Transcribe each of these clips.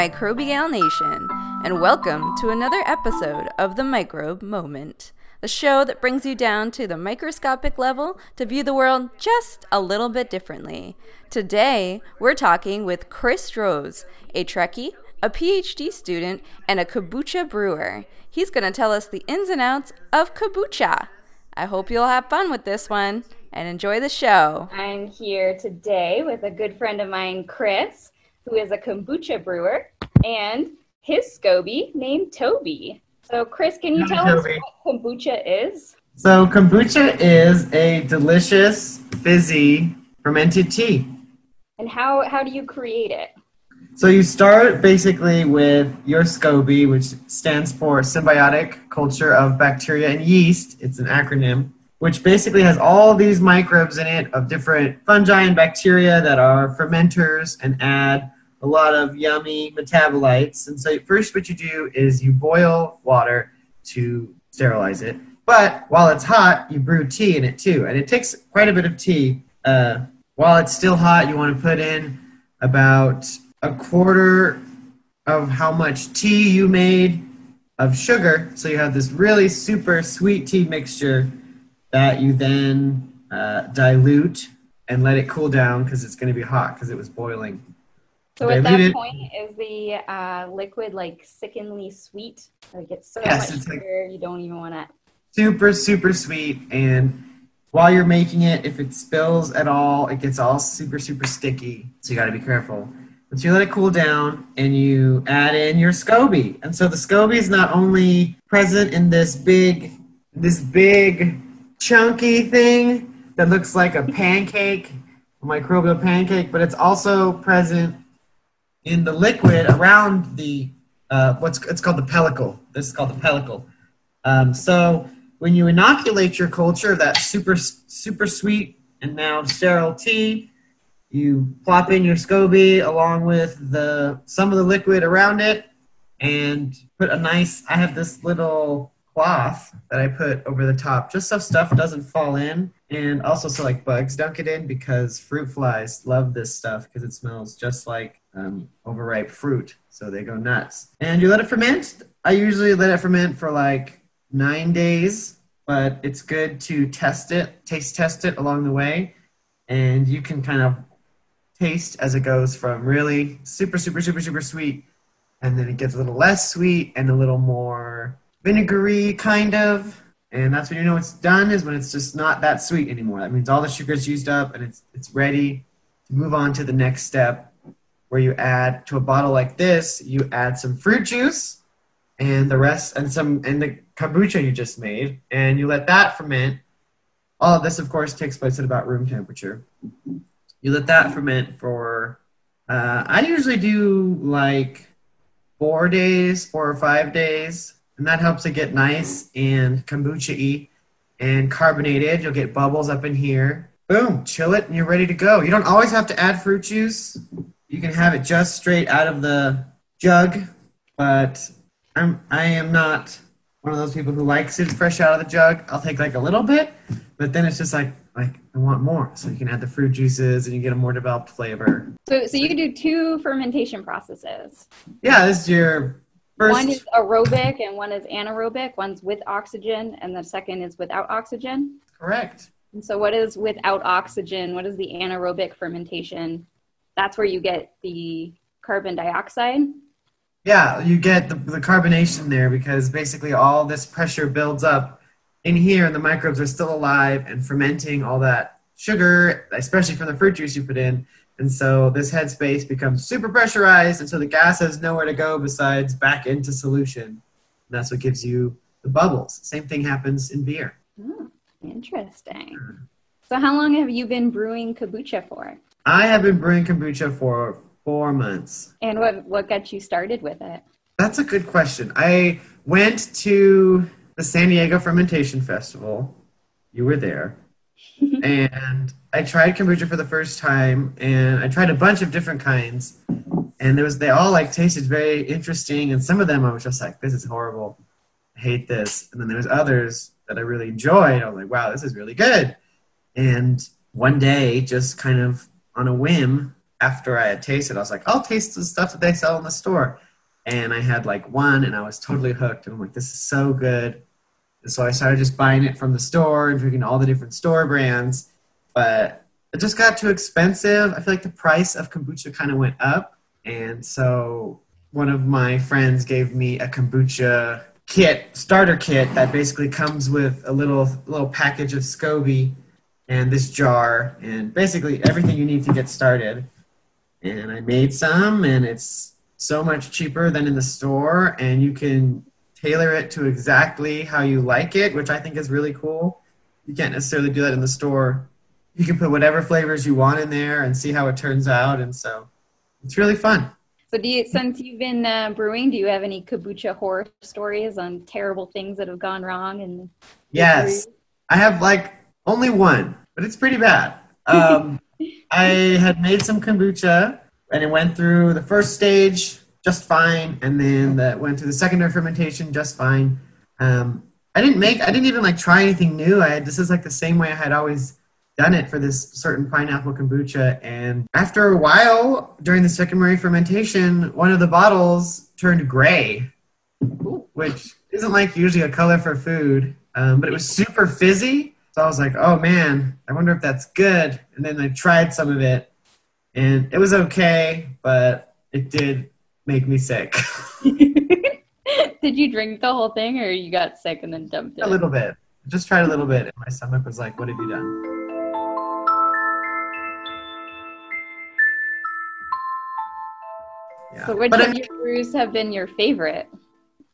Microbigal Nation, and welcome to another episode of The Microbe Moment, the show that brings you down to the microscopic level to view the world just a little bit differently. Today, we're talking with Chris Drozd, a Trekkie, a PhD student, and a kombucha brewer. He's going to tell us the ins and outs of kombucha. I hope you'll have fun with this one and enjoy the show. I'm here today with a good friend of mine, Chris, who is a kombucha brewer, and his SCOBY named Toby. So, Chris, can you Hi, tell Toby. us what kombucha is? So kombucha is a delicious, fizzy, fermented tea. And how, how do you create it? So you start basically with your SCOBY, which stands for Symbiotic Culture of Bacteria and Yeast. It's an acronym, which basically has all these microbes in it of different fungi and bacteria that are fermenters and add a lot of yummy metabolites. And so first what you do is you boil water to sterilize it. But while it's hot, you brew tea in it too. And it takes quite a bit of tea. Uh, while it's still hot, you want to put in about a quarter of how much tea you made of sugar. So you have this really super sweet tea mixture that you then uh, dilute and let it cool down because it's going to be hot because it was boiling. So, at that Diluted. point, is the uh, liquid like sickeningly sweet? Like it's so Yes, much it's like- you don't even want to. super super sweet and while you're making it if it spills at all it gets all super super sticky so you got to be careful but you let it cool down and you add in your scoby and so the scoby is not only present in this big this big chunky thing that looks like a pancake a microbial pancake but it's also present in the liquid around the uh, what's it's called the pellicle this is called the pellicle um, so when you inoculate your culture that super super sweet and now sterile tea, you plop in your SCOBY along with the some of the liquid around it, and put a nice. I have this little cloth that I put over the top just so stuff doesn't fall in, and also so like bugs don't get in because fruit flies love this stuff because it smells just like um, overripe fruit, so they go nuts. And you let it ferment. I usually let it ferment for like nine days, but it's good to test it, taste test it along the way, and you can kind of taste as it goes from really super, super, super, super sweet, and then it gets a little less sweet and a little more vinegary kind of. And that's when you know it's done is when it's just not that sweet anymore. That means all the sugar's used up and it's it's ready to move on to the next step where you add to a bottle like this, you add some fruit juice and the rest and some and the kombucha you just made and you let that ferment all of this of course takes place at about room temperature you let that ferment for uh, i usually do like four days four or five days and that helps it get nice and kombucha-y and carbonated you'll get bubbles up in here boom chill it and you're ready to go you don't always have to add fruit juice you can have it just straight out of the jug but I'm I am not one of those people who likes it fresh out of the jug. I'll take like a little bit, but then it's just like like I want more. So you can add the fruit juices and you get a more developed flavor. So, so you can do two fermentation processes. Yeah, this is your first. One is aerobic and one is anaerobic. One's with oxygen, and the second is without oxygen. correct. And so, what is without oxygen? What is the anaerobic fermentation? That's where you get the carbon dioxide. Yeah, you get the, the carbonation there because basically all this pressure builds up in here, and the microbes are still alive and fermenting all that sugar, especially from the fruit juice you put in. And so this headspace becomes super pressurized, and so the gas has nowhere to go besides back into solution. And that's what gives you the bubbles. Same thing happens in beer. Oh, interesting. So, how long have you been brewing kombucha for? I have been brewing kombucha for four months. And what what got you started with it? That's a good question. I went to the San Diego Fermentation Festival. You were there. and I tried kombucha for the first time and I tried a bunch of different kinds. And there was they all like tasted very interesting and some of them I was just like, this is horrible. I hate this. And then there was others that I really enjoyed. I was like, wow, this is really good. And one day, just kind of on a whim, after I had tasted, I was like, I'll taste the stuff that they sell in the store. And I had like one, and I was totally hooked. And I'm like, this is so good. So I started just buying it from the store and drinking all the different store brands. But it just got too expensive. I feel like the price of kombucha kind of went up. And so one of my friends gave me a kombucha kit, starter kit that basically comes with a little little package of SCOBY and this jar and basically everything you need to get started. And I made some and it's so much cheaper than in the store and you can tailor it to exactly how you like it, which I think is really cool. You can't necessarily do that in the store. You can put whatever flavors you want in there and see how it turns out and so it's really fun. So, do you, since you've been uh, brewing, do you have any kombucha horror stories on terrible things that have gone wrong? And yes, I have like only one, but it's pretty bad. Um, I had made some kombucha, and it went through the first stage just fine, and then that went through the secondary fermentation just fine. Um, I didn't make, I didn't even like try anything new. I had, this is like the same way I had always done it for this certain pineapple kombucha. And after a while, during the secondary fermentation, one of the bottles turned gray, which isn't like usually a color for food, um, but it was super fizzy. So I was like, oh man, I wonder if that's good. And then I tried some of it, and it was okay, but it did make me sick. did you drink the whole thing, or you got sick and then dumped it? A little bit. Just tried a little bit, and my stomach was like, what have you done? Yeah. So which but of I your brews have been your favorite?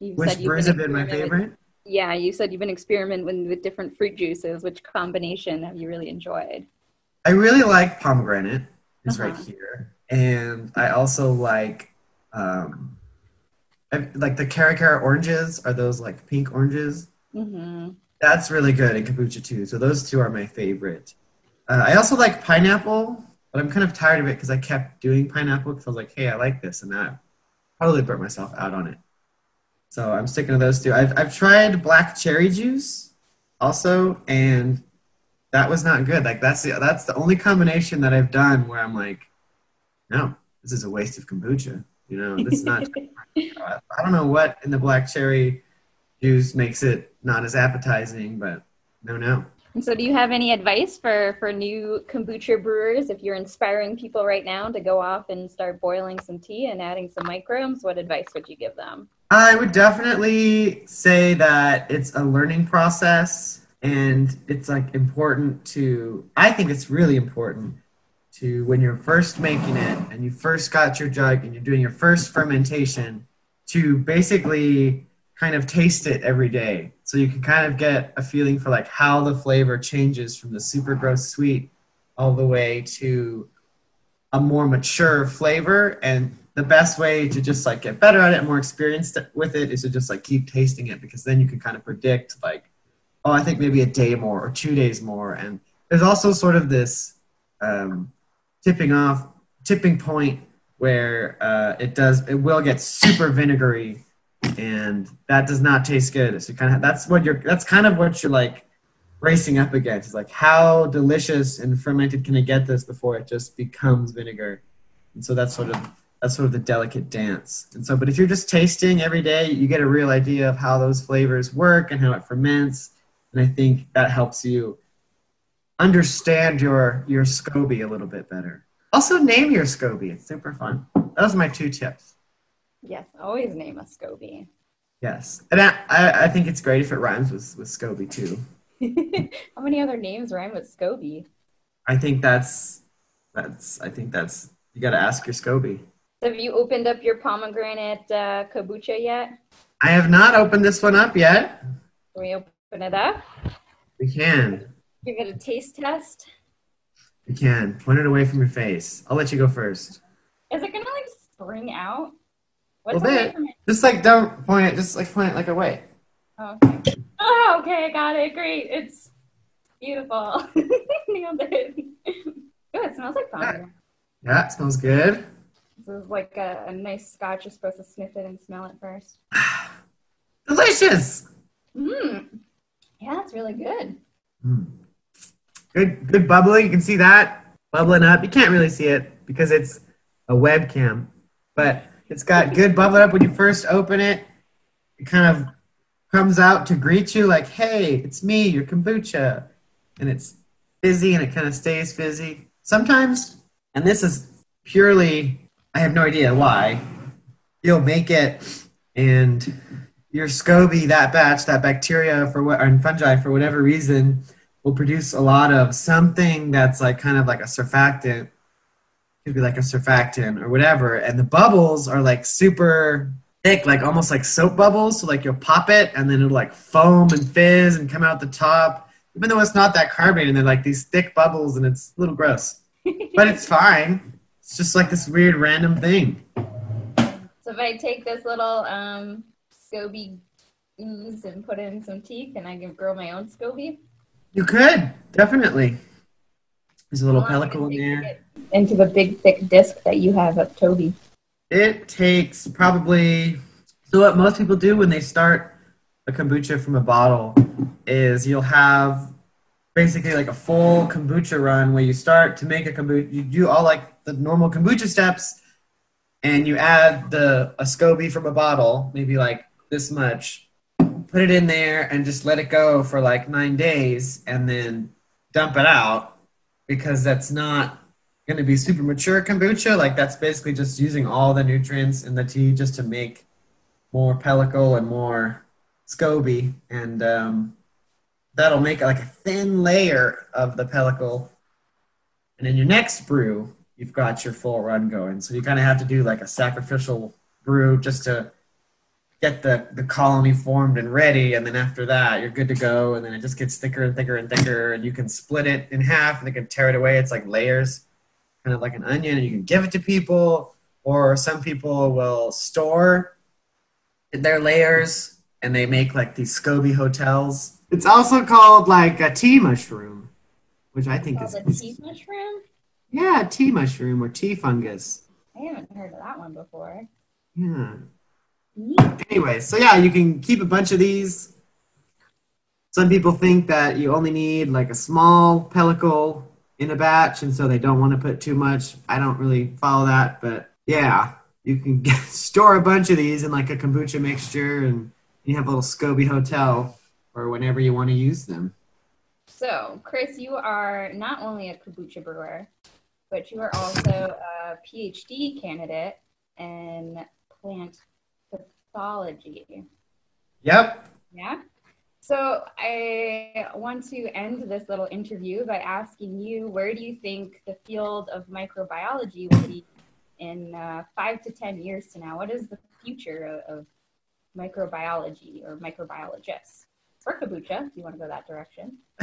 You which brews have been my favorite? yeah, you said you've been experimenting with different fruit juices. Which combination have you really enjoyed? I really like pomegranate. Is uh-huh. right here, and I also like, um, like the Cara Cara oranges. Are those like pink oranges? Mm-hmm. That's really good in kombucha too. So those two are my favorite. Uh, I also like pineapple but I'm kind of tired of it because I kept doing pineapple because I was like, hey, I like this, and I probably burnt myself out on it. So I'm sticking to those two. I've I've tried black cherry juice also, and that was not good. Like that's the that's the only combination that I've done where I'm like, no, this is a waste of kombucha. You know, this is not. I don't know what in the black cherry juice makes it not as appetizing, but no, no. And so, do you have any advice for for new kombucha brewers? If you're inspiring people right now to go off and start boiling some tea and adding some microbes, what advice would you give them? I would definitely say that it's a learning process, and it's like important to. I think it's really important to when you're first making it and you first got your jug and you're doing your first fermentation to basically kind of taste it every day. So you can kind of get a feeling for like how the flavor changes from the super gross sweet all the way to a more mature flavor. And the best way to just like get better at it and more experienced with it is to just like keep tasting it because then you can kind of predict like oh i think maybe a day more or two days more. And there's also sort of this um, tipping off tipping point where uh, it does it will get super vinegary and that does not taste good. So kind of that's what you're that's kind of what you're like racing up against. It's like how delicious and fermented can I get this before it just becomes vinegar? And so that's sort of that's sort of the delicate dance. And so, but if you're just tasting every day, you get a real idea of how those flavors work and how it ferments. And I think that helps you understand your your SCOBY a little bit better. Also, name your SCOBY. It's super fun. Those are my two tips. Yes, always name a SCOBY. Yes, and I, I, I think it's great if it rhymes with with SCOBY too. How many other names rhyme with SCOBY? I think that's that's I think that's you got to ask your SCOBY. Have you opened up your pomegranate uh, kombucha yet? I have not opened this one up yet. Can we open it up? We can. Give it a taste test. We can. Point it away from your face. I'll let you go first. Is it gonna like spring out? What's a bit. Just like don't point it. Just like point it like away. Oh, okay. Oh, okay. Got it. Great. It's beautiful. Nailed it. Good. It smells like pomegranate. Yeah. yeah, it smells good. This is like a, a nice scotch. You're supposed to sniff it and smell it first. Delicious. Mmm. Yeah, it's really good. Mm. Good, good bubbling. You can see that bubbling up. You can't really see it because it's a webcam, but it's got good bubbling up when you first open it. It kind of comes out to greet you like, "Hey, it's me, your kombucha," and it's fizzy and it kind of stays fizzy. Sometimes, and this is purely, I have no idea why. You'll make it, and your SCOBY, that batch, that bacteria for what, and fungi for whatever reason, will produce a lot of something that's like kind of like a surfactant could be like a surfactant or whatever and the bubbles are like super thick like almost like soap bubbles so like you'll pop it and then it'll like foam and fizz and come out the top even though it's not that carbonated they're like these thick bubbles and it's a little gross. But it's fine. It's just like this weird random thing. So if I take this little um, SCOBY ooze and put in some tea, can I give- grow my own SCOBY? You could definitely there's a little How long would it pellicle in there Into the big thick disc that you have up, Toby. It takes probably so what most people do when they start a kombucha from a bottle is you'll have basically like a full kombucha run where you start to make a kombucha you do all like the normal kombucha steps and you add the a SCOBY from a bottle, maybe like this much, put it in there and just let it go for like nine days and then dump it out because that's not going to be super mature kombucha. Like that's basically just using all the nutrients in the tea just to make more pellicle and more SCOBY, and um, that'll make like a thin layer of the pellicle. And in your next brew, you've got your full run going. So you kind of have to do like a sacrificial brew just to get the, the colony formed and ready. And then after that, you're good to go. And then it just gets thicker and thicker and thicker. And you can split it in half and they can tear it away. It's like layers kind of like an onion, and you can give it to people, or some people will store their layers and they make like these SCOBY hotels. It's also called like a tea mushroom, which I think is, a tea mushroom? yeah, tea mushroom or tea fungus. I haven't heard of that one before. Yeah. Anyway, so yeah, you can keep a bunch of these. Some people think that you only need like a small pellicle in a batch, and so they don't want to put too much. I don't really follow that, but yeah, you can get, store a bunch of these in like a kombucha mixture, and you have a little SCOBY hotel or whenever you want to use them. So, Chris, you are not only a kombucha brewer, but you are also a PhD candidate in plant Yep. Yeah. So I want to end this little interview by asking you, where do you think the field of microbiology will be in uh, five to ten years to now? What is the future of, of microbiology or microbiologists? Or kombucha, if you want to go that direction.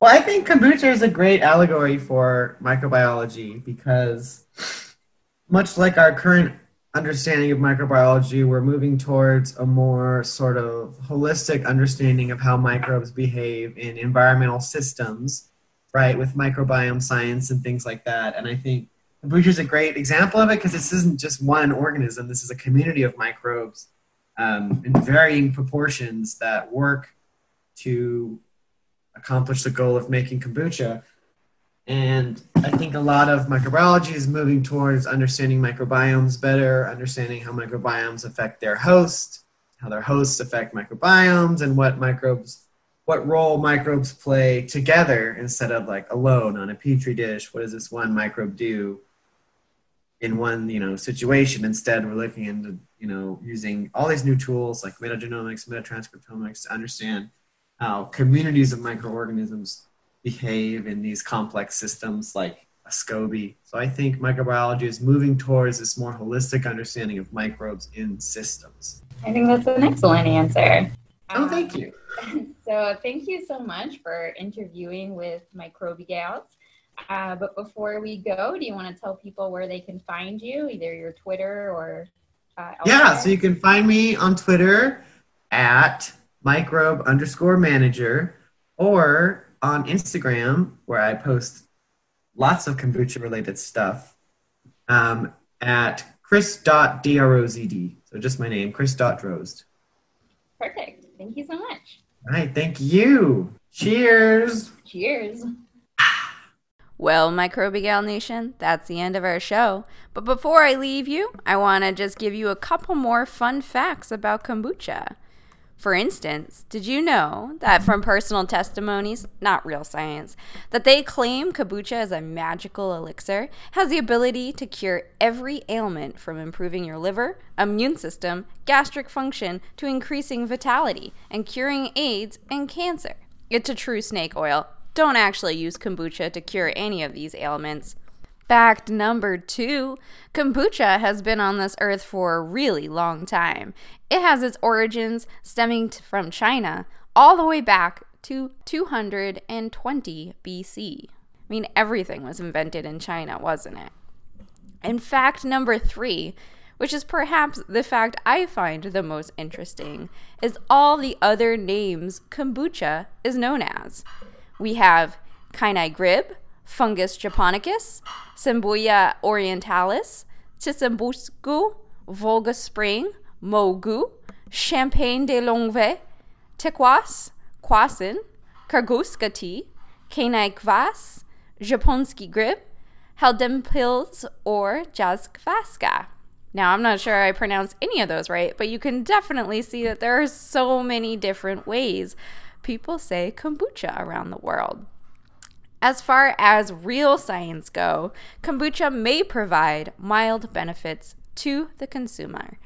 well, I think kombucha is a great allegory for microbiology because, much like our current understanding of microbiology, we're moving towards a more sort of holistic understanding of how microbes behave in environmental systems, right, with microbiome science and things like that. And I think kombucha is a great example of it because this isn't just one organism, this is a community of microbes um, in varying proportions that work to accomplish the goal of making kombucha. And I think a lot of microbiology is moving towards understanding microbiomes better, understanding how microbiomes affect their host, how their hosts affect microbiomes, and what microbes, what role microbes play together instead of like alone on a petri dish. What does this one microbe do in one, you know, situation? Instead, we're looking into, you know, using all these new tools like metagenomics, metatranscriptomics to understand how communities of microorganisms behave in these complex systems like a SCOBY. So I think microbiology is moving towards this more holistic understanding of microbes in systems. I think that's an excellent answer. Oh, Um, thank you. So thank you so much for interviewing with Microbigals. Uh, but before we go, do you want to tell people where they can find you, either your Twitter or uh, Yeah, so you can find me on Twitter at microbe underscore manager or on Instagram where I post lots of kombucha related stuff um, at chris.drozd. So just my name, chris.drozd. Perfect. Thank you so much. All right, thank you. Cheers. Cheers. Well, Microbigal Nation, that's the end of our show. But before I leave you, I want to just give you a couple more fun facts about kombucha. For instance, did you know that from personal testimonies, not real science, that they claim kombucha as a magical elixir, has the ability to cure every ailment from improving your liver, immune system, gastric function, to increasing vitality and curing AIDS and cancer? It's a true snake oil. Don't actually use kombucha to cure any of these ailments. Fact number two kombucha has been on this earth for a really long time. It has its origins stemming from China all the way back to 220 BC. I mean, everything was invented in China, wasn't it? And fact number three, which is perhaps the fact I find the most interesting, is all the other names kombucha is known as. We have Kainai grib, Fungus japonicus, Cembulla orientalis, Tsitsimbusku, Volga spring, Mogu, Champagne de Longue, Tequas, Kwasin, Karguska tea, Kainai kvass, Japonski grib, Heldempils, or Jazkvaska. Now, I'm not sure I pronounced any of those right, but you can definitely see that there are so many different ways people say kombucha around the world. As far as real science go, kombucha may provide mild benefits to the consumer.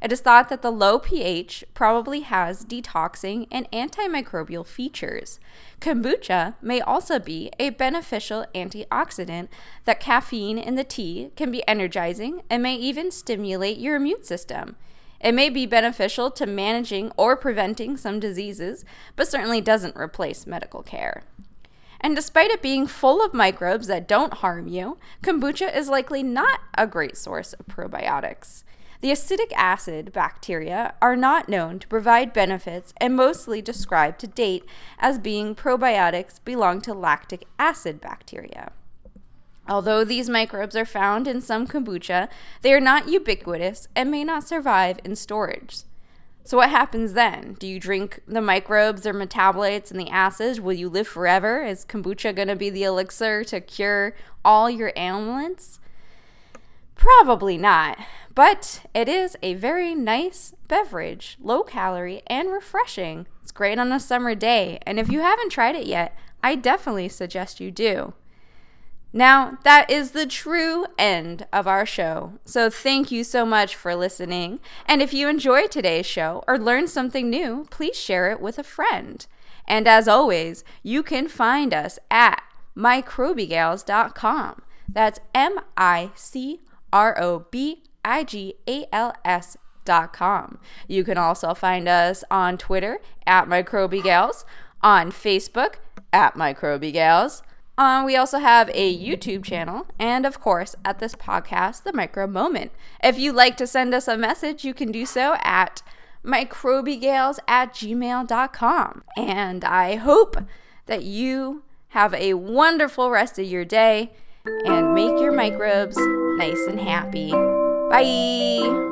It is thought that the low pH probably has detoxing and antimicrobial features. Kombucha may also be a beneficial antioxidant that caffeine in the tea can be energizing and may even stimulate your immune system. It may be beneficial to managing or preventing some diseases, but certainly doesn't replace medical care. And despite it being full of microbes that don't harm you, kombucha is likely not a great source of probiotics. The acetic acid bacteria are not known to provide benefits and mostly described to date as being probiotics belong to lactic acid bacteria. Although these microbes are found in some kombucha, they are not ubiquitous and may not survive in storage. So, what happens then? Do you drink the microbes or metabolites and the acids? Will you live forever? Is kombucha going to be the elixir to cure all your ailments? Probably not, but it is a very nice beverage, low calorie and refreshing. It's great on a summer day, and if you haven't tried it yet, I definitely suggest you do. Now, that is the true end of our show. So, thank you so much for listening. And if you enjoyed today's show or learned something new, please share it with a friend. And as always, you can find us at microbigals.com. That's M I C R O B I G A L S.com. You can also find us on Twitter at microbigals, on Facebook at microbigals uh, we also have a YouTube channel, and of course, at this podcast, The Micro Moment. If you'd like to send us a message, you can do so at microbigals at gmail.com. And I hope that you have a wonderful rest of your day and make your microbes nice and happy. Bye.